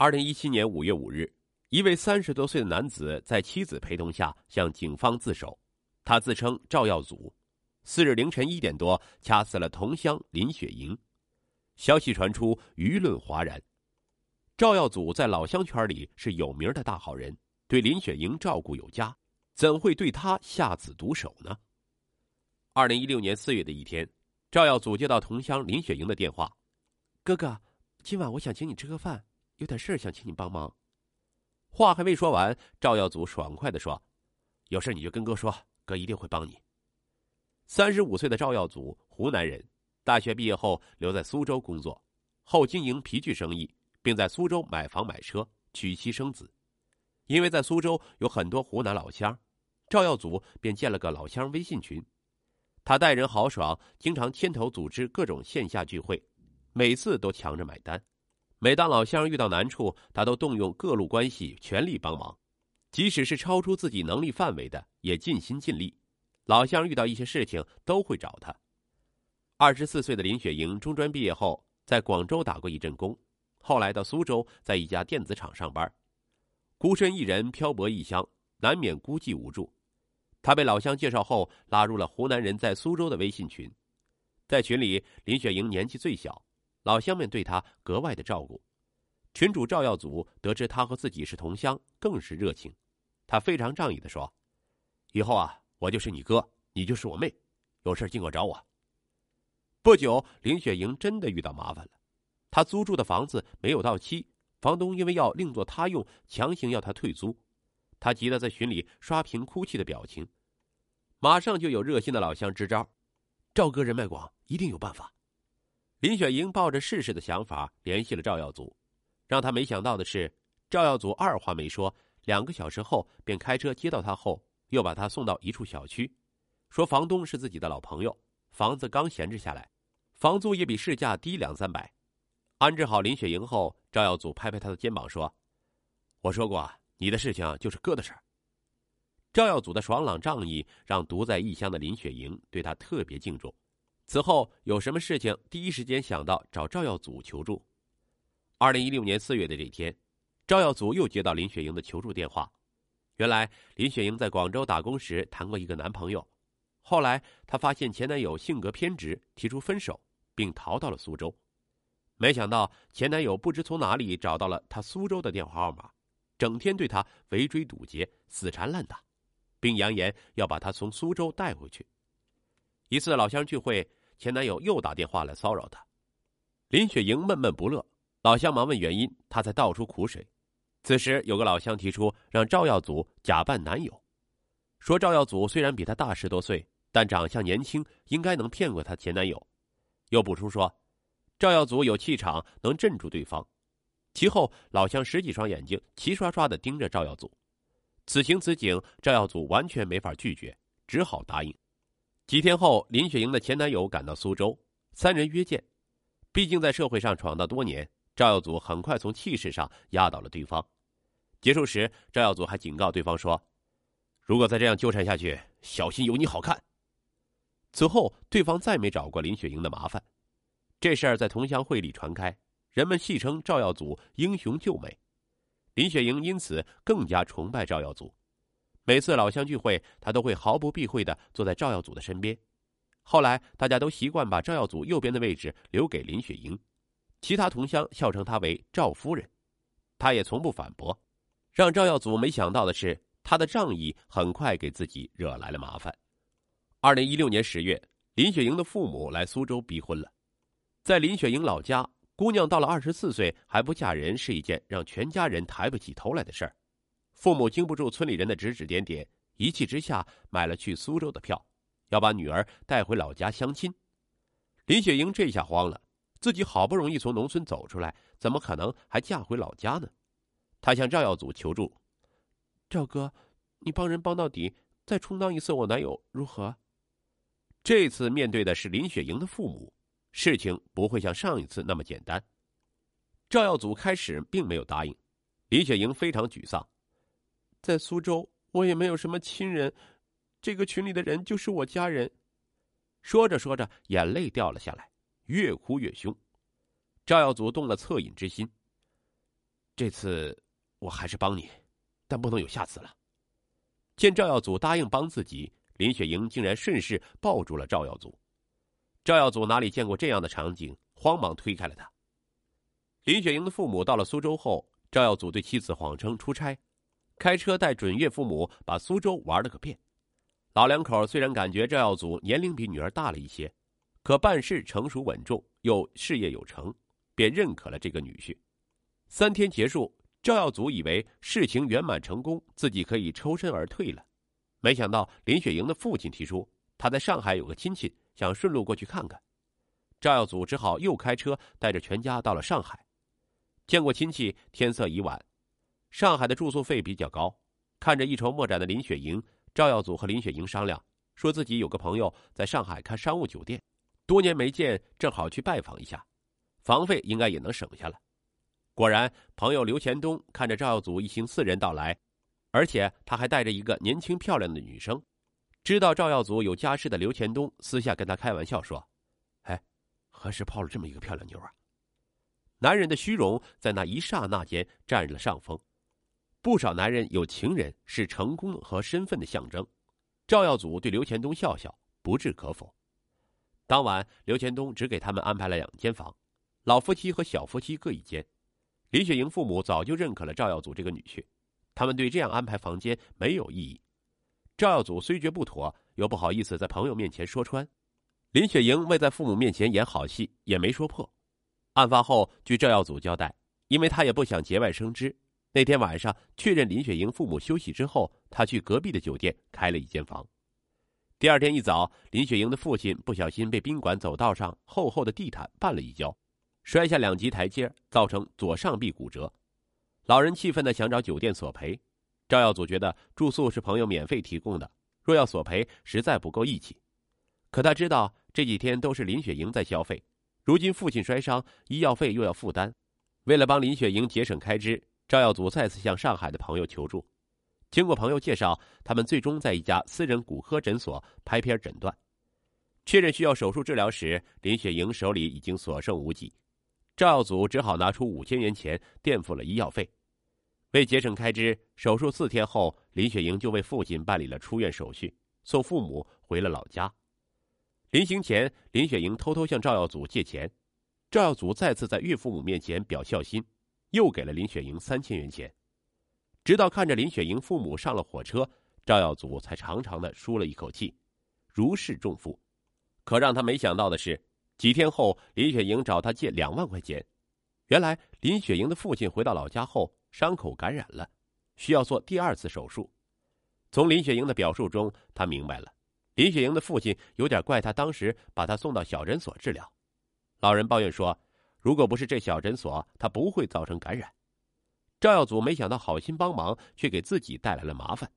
二零一七年五月五日，一位三十多岁的男子在妻子陪同下向警方自首，他自称赵耀祖。四日凌晨一点多，掐死了同乡林雪莹。消息传出，舆论哗然。赵耀祖在老乡圈里是有名的大好人，对林雪莹照顾有加，怎会对他下此毒手呢？二零一六年四月的一天，赵耀祖接到同乡林雪莹的电话：“哥哥，今晚我想请你吃个饭。”有点事想请你帮忙。话还未说完，赵耀祖爽快的说：“有事你就跟哥说，哥一定会帮你。”三十五岁的赵耀祖，湖南人，大学毕业后留在苏州工作，后经营皮具生意，并在苏州买房买车，娶妻生子。因为在苏州有很多湖南老乡，赵耀祖便建了个老乡微信群。他待人豪爽，经常牵头组织各种线下聚会，每次都抢着买单。每当老乡遇到难处，他都动用各路关系全力帮忙，即使是超出自己能力范围的，也尽心尽力。老乡遇到一些事情都会找他。二十四岁的林雪莹中专毕业后，在广州打过一阵工，后来到苏州，在一家电子厂上班。孤身一人漂泊异乡，难免孤寂无助。他被老乡介绍后，拉入了湖南人在苏州的微信群。在群里，林雪莹年纪最小。老乡们对他格外的照顾，群主赵耀祖得知他和自己是同乡，更是热情。他非常仗义的说：“以后啊，我就是你哥，你就是我妹，有事尽管找我。”不久，林雪莹真的遇到麻烦了。她租住的房子没有到期，房东因为要另作他用，强行要她退租。她急得在群里刷屏哭泣的表情。马上就有热心的老乡支招：“赵哥人脉广，一定有办法。”林雪莹抱着试试的想法联系了赵耀祖，让他没想到的是，赵耀祖二话没说，两个小时后便开车接到他后，又把他送到一处小区，说房东是自己的老朋友，房子刚闲置下来，房租也比市价低两三百。安置好林雪莹后，赵耀祖拍拍他的肩膀说：“我说过，你的事情就是哥的事。”赵耀祖的爽朗仗义让独在异乡的林雪莹对他特别敬重。此后有什么事情，第一时间想到找赵耀祖求助。二零一六年四月的这天，赵耀祖又接到林雪莹的求助电话。原来林雪莹在广州打工时谈过一个男朋友，后来她发现前男友性格偏执，提出分手，并逃到了苏州。没想到前男友不知从哪里找到了她苏州的电话号码，整天对她围追堵截，死缠烂打，并扬言要把她从苏州带回去。一次老乡聚会。前男友又打电话来骚扰她，林雪莹闷闷不乐。老乡忙问原因，她才倒出苦水。此时有个老乡提出让赵耀祖假扮男友，说赵耀祖虽然比她大十多岁，但长相年轻，应该能骗过她前男友。又补充说，赵耀祖有气场，能镇住对方。其后老乡十几双眼睛齐刷刷的盯着赵耀祖，此情此景，赵耀祖完全没法拒绝，只好答应。几天后，林雪莹的前男友赶到苏州，三人约见。毕竟在社会上闯荡多年，赵耀祖很快从气势上压倒了对方。结束时，赵耀祖还警告对方说：“如果再这样纠缠下去，小心有你好看。”此后，对方再没找过林雪莹的麻烦。这事儿在同乡会里传开，人们戏称赵耀祖英雄救美。林雪莹因此更加崇拜赵耀祖。每次老乡聚会，他都会毫不避讳的坐在赵耀祖的身边。后来，大家都习惯把赵耀祖右边的位置留给林雪莹，其他同乡笑称他为赵夫人，他也从不反驳。让赵耀祖没想到的是，他的仗义很快给自己惹来了麻烦。二零一六年十月，林雪莹的父母来苏州逼婚了。在林雪莹老家，姑娘到了二十四岁还不嫁人，是一件让全家人抬不起头来的事儿。父母经不住村里人的指指点点，一气之下买了去苏州的票，要把女儿带回老家相亲。林雪莹这下慌了，自己好不容易从农村走出来，怎么可能还嫁回老家呢？她向赵耀祖求助：“赵哥，你帮人帮到底，再充当一次我男友如何？”这次面对的是林雪莹的父母，事情不会像上一次那么简单。赵耀祖开始并没有答应，林雪莹非常沮丧。在苏州，我也没有什么亲人，这个群里的人就是我家人。说着说着，眼泪掉了下来，越哭越凶。赵耀祖动了恻隐之心。这次我还是帮你，但不能有下次了。见赵耀祖答应帮自己，林雪莹竟然顺势抱住了赵耀祖。赵耀祖哪里见过这样的场景，慌忙推开了他。林雪莹的父母到了苏州后，赵耀祖对妻子谎称出差，开车带准岳父母把苏州玩了个遍。老两口虽然感觉赵耀祖年龄比女儿大了一些，可办事成熟稳重，又事业有成，便认可了这个女婿。三天结束，赵耀祖以为事情圆满成功，自己可以抽身而退了。没想到林雪莹的父亲提出他在上海有个亲戚，想顺路过去看看。赵耀祖只好又开车带着全家到了上海。见过亲戚，天色已晚。上海的住宿费比较高，看着一筹莫展的林雪莹，赵耀祖和林雪莹商量，说自己有个朋友在上海开商务酒店，多年没见，正好去拜访一下，房费应该也能省下来。果然，朋友刘前东看着赵耀祖一行四人到来，而且他还带着一个年轻漂亮的女生。知道赵耀祖有家室的刘前东私下跟他开玩笑说：“哎，何时泡了这么一个漂亮妞啊？”男人的虚荣在那一刹那间占了上风。不少男人有情人是成功和身份的象征。赵耀祖对刘前东笑笑，不置可否。当晚，刘前东只给他们安排了两间房，老夫妻和小夫妻各一间。林雪莹父母早就认可了赵耀祖这个女婿，他们对这样安排房间没有异议。赵耀祖虽觉不妥，又不好意思在朋友面前说穿。林雪莹为在父母面前演好戏，也没说破。案发后，据赵耀祖交代，因为他也不想节外生枝，那天晚上确认林雪莹父母休息之后，他去隔壁的酒店开了一间房。第二天一早，林雪莹的父亲不小心被宾馆走道上厚厚的地毯绊了一跤，摔下两级台阶，造成左上臂骨折。老人气愤的想找酒店索赔，赵耀祖觉得住宿是朋友免费提供的，若要索赔，实在不够义气。可他知道这几天都是林雪莹在消费。如今父亲摔伤，医药费又要负担，为了帮林雪莹节省开支，赵耀祖再次向上海的朋友求助。经过朋友介绍，他们最终在一家私人骨科诊所拍片诊断，确认需要手术治疗时，林雪莹手里已经所剩无几，赵耀祖只好拿出五千元钱垫付了医药费。为节省开支，手术四天后，林雪莹就为父亲办理了出院手续，送父母回了老家。临行前，林雪莹偷偷向赵耀祖借钱，赵耀祖再次在岳父母面前表孝心，又给了林雪莹三千元钱。直到看着林雪莹父母上了火车，赵耀祖才长长的舒了一口气，如释重负。可让他没想到的是，几天后，林雪莹找他借两万块钱。原来，林雪莹的父亲回到老家后，伤口感染了，需要做第二次手术。从林雪莹的表述中，他明白了。林雪莹的父亲有点怪他当时把他送到小诊所治疗，老人抱怨说：“如果不是这小诊所，他不会造成感染。”赵耀祖没想到好心帮忙，却给自己带来了麻烦，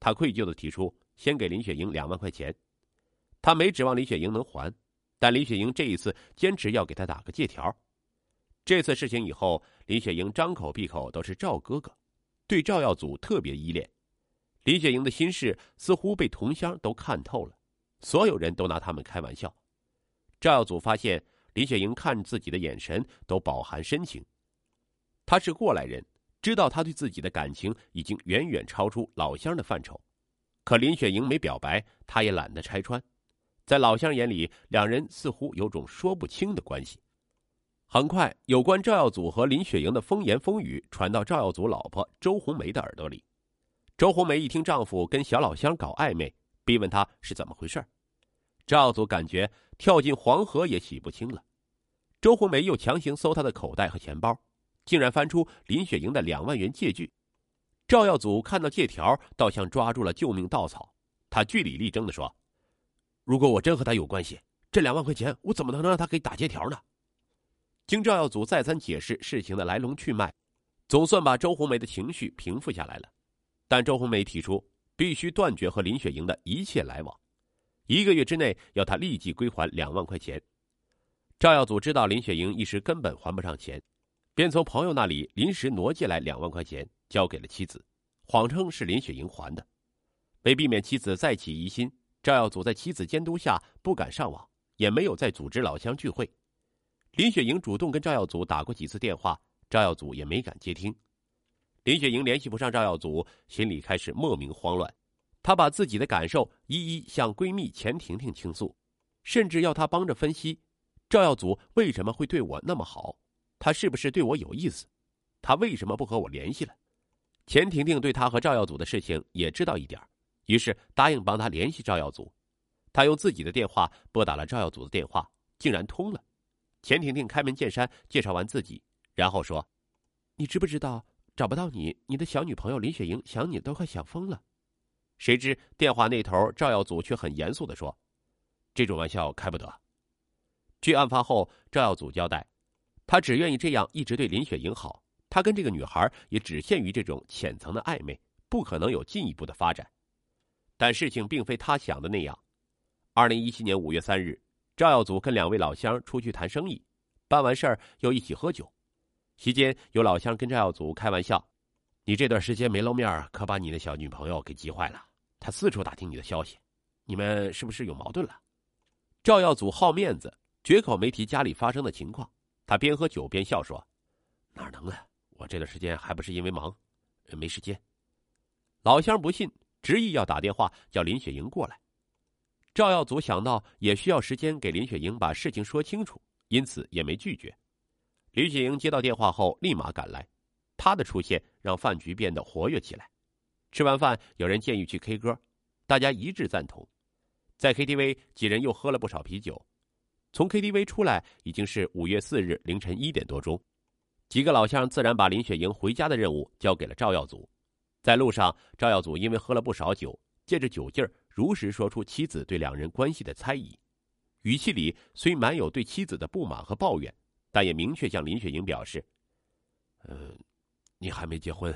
他愧疚的提出先给林雪莹两万块钱，他没指望林雪莹能还，但林雪莹这一次坚持要给他打个借条。这次事情以后，林雪莹张口闭口都是赵哥哥，对赵耀祖特别依恋。李雪莹的心事似乎被同乡都看透了，所有人都拿他们开玩笑。赵耀祖发现李雪莹看自己的眼神都饱含深情，他是过来人，知道他对自己的感情已经远远超出老乡的范畴。可林雪莹没表白，他也懒得拆穿。在老乡眼里，两人似乎有种说不清的关系。很快，有关赵耀祖和林雪莹的风言风语传到赵耀祖老婆周红梅的耳朵里。周红梅一听丈夫跟小老乡搞暧昧，逼问他是怎么回事赵耀祖感觉跳进黄河也洗不清了。周红梅又强行搜他的口袋和钱包，竟然翻出林雪莹的两万元借据。赵耀祖看到借条，倒像抓住了救命稻草，他据理力争的说：“如果我真和他有关系，这两万块钱我怎么能让他给打借条呢？”经赵耀祖再三解释事情的来龙去脉，总算把周红梅的情绪平复下来了。但周红梅提出必须断绝和林雪莹的一切来往，一个月之内要他立即归还两万块钱。赵耀祖知道林雪莹一时根本还不上钱，便从朋友那里临时挪借来两万块钱交给了妻子，谎称是林雪莹还的。为避免妻子再起疑心，赵耀祖在妻子监督下不敢上网，也没有再组织老乡聚会。林雪莹主动跟赵耀祖打过几次电话，赵耀祖也没敢接听。林雪莹联系不上赵耀祖，心里开始莫名慌乱。她把自己的感受一一向闺蜜钱婷婷倾诉，甚至要她帮着分析赵耀祖为什么会对我那么好，他是不是对我有意思，他为什么不和我联系了？钱婷婷对她和赵耀祖的事情也知道一点，于是答应帮他联系赵耀祖。她用自己的电话拨打了赵耀祖的电话，竟然通了。钱婷婷开门见山介绍完自己，然后说：“你知不知道？”找不到你，你的小女朋友林雪莹想你都快想疯了。谁知电话那头赵耀祖却很严肃的说：“这种玩笑开不得。”据案发后赵耀祖交代，他只愿意这样一直对林雪莹好，他跟这个女孩也只限于这种浅层的暧昧，不可能有进一步的发展。但事情并非他想的那样。二零一七年五月三日，赵耀祖跟两位老乡出去谈生意，办完事儿又一起喝酒。期间有老乡跟赵耀祖开玩笑：“你这段时间没露面，可把你的小女朋友给急坏了。他四处打听你的消息，你们是不是有矛盾了？”赵耀祖好面子，绝口没提家里发生的情况。他边喝酒边笑说：“哪能啊？我这段时间还不是因为忙，没时间。”老乡不信，执意要打电话叫林雪莹过来。赵耀祖想到也需要时间给林雪莹把事情说清楚，因此也没拒绝。林雪莹接到电话后，立马赶来。她的出现让饭局变得活跃起来。吃完饭，有人建议去 K 歌，大家一致赞同。在 KTV，几人又喝了不少啤酒。从 KTV 出来，已经是五月四日凌晨一点多钟。几个老乡自然把林雪莹回家的任务交给了赵耀祖。在路上，赵耀祖因为喝了不少酒，借着酒劲儿，如实说出妻子对两人关系的猜疑，语气里虽满有对妻子的不满和抱怨。但也明确向林雪莹表示：“嗯，你还没结婚，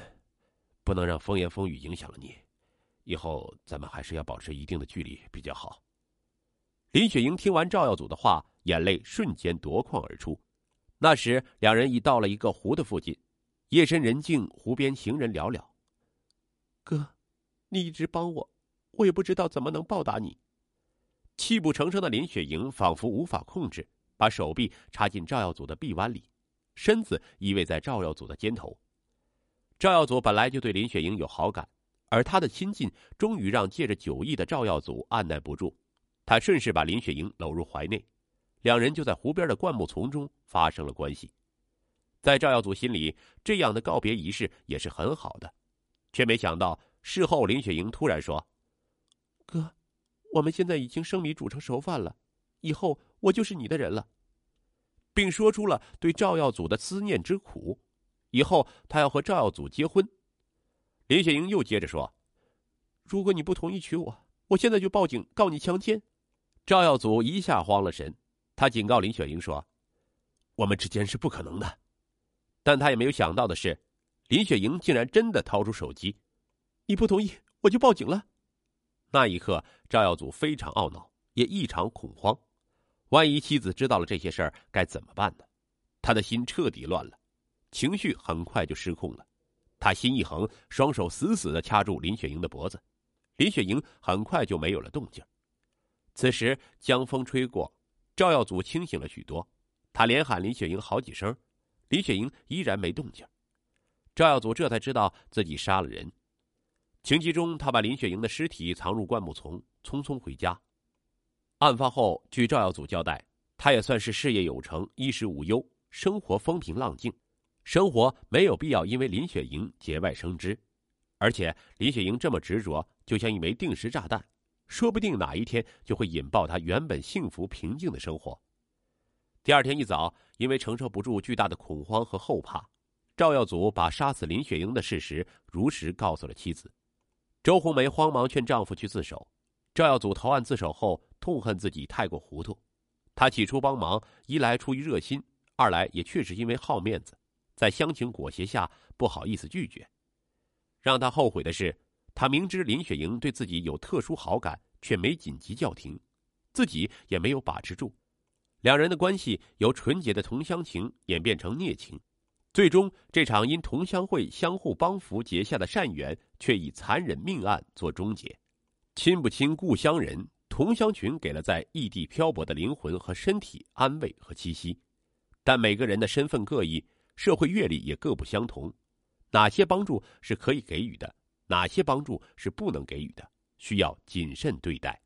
不能让风言风语影响了你。以后咱们还是要保持一定的距离比较好。”林雪莹听完赵耀祖的话，眼泪瞬间夺眶而出。那时两人已到了一个湖的附近，夜深人静，湖边行人寥寥。哥，你一直帮我，我也不知道怎么能报答你。泣不成声的林雪莹仿佛无法控制。把手臂插进赵耀祖的臂弯里，身子依偎在赵耀祖的肩头。赵耀祖本来就对林雪莹有好感，而他的亲近终于让借着酒意的赵耀祖按耐不住，他顺势把林雪莹搂入怀内，两人就在湖边的灌木丛中发生了关系。在赵耀祖心里，这样的告别仪式也是很好的，却没想到事后林雪莹突然说：“哥，我们现在已经生米煮成熟饭了，以后……”我就是你的人了，并说出了对赵耀祖的思念之苦。以后他要和赵耀祖结婚。林雪莹又接着说：“如果你不同意娶我，我现在就报警告你强奸。”赵耀祖一下慌了神，他警告林雪莹说：“我们之间是不可能的。”但他也没有想到的是，林雪莹竟然真的掏出手机：“你不同意，我就报警了。”那一刻，赵耀祖非常懊恼，也异常恐慌。万一妻子知道了这些事儿，该怎么办呢？他的心彻底乱了，情绪很快就失控了。他心一横，双手死死的掐住林雪莹的脖子。林雪莹很快就没有了动静。此时江风吹过，赵耀祖清醒了许多，他连喊林雪莹好几声，林雪莹依然没动静。赵耀祖这才知道自己杀了人。情急中，他把林雪莹的尸体藏入灌木丛，匆匆回家。案发后，据赵耀祖交代，他也算是事业有成，衣食无忧，生活风平浪静，生活没有必要因为林雪莹节外生枝。而且林雪莹这么执着，就像一枚定时炸弹，说不定哪一天就会引爆他原本幸福平静的生活。第二天一早，因为承受不住巨大的恐慌和后怕，赵耀祖把杀死林雪莹的事实如实告诉了妻子。周红梅慌忙劝丈夫去自首。赵耀祖投案自首后，痛恨自己太过糊涂。他起初帮忙，一来出于热心，二来也确实因为好面子，在乡情裹挟下不好意思拒绝。让他后悔的是，他明知林雪莹对自己有特殊好感，却没紧急叫停，自己也没有把持住，两人的关系由纯洁的同乡情演变成孽情，最终这场因同乡会相互帮扶结下的善缘，却以残忍命案做终结。亲不亲故乡人，同乡群给了在异地漂泊的灵魂和身体安慰和栖息，但每个人的身份各异，社会阅历也各不相同，哪些帮助是可以给予的，哪些帮助是不能给予的，需要谨慎对待。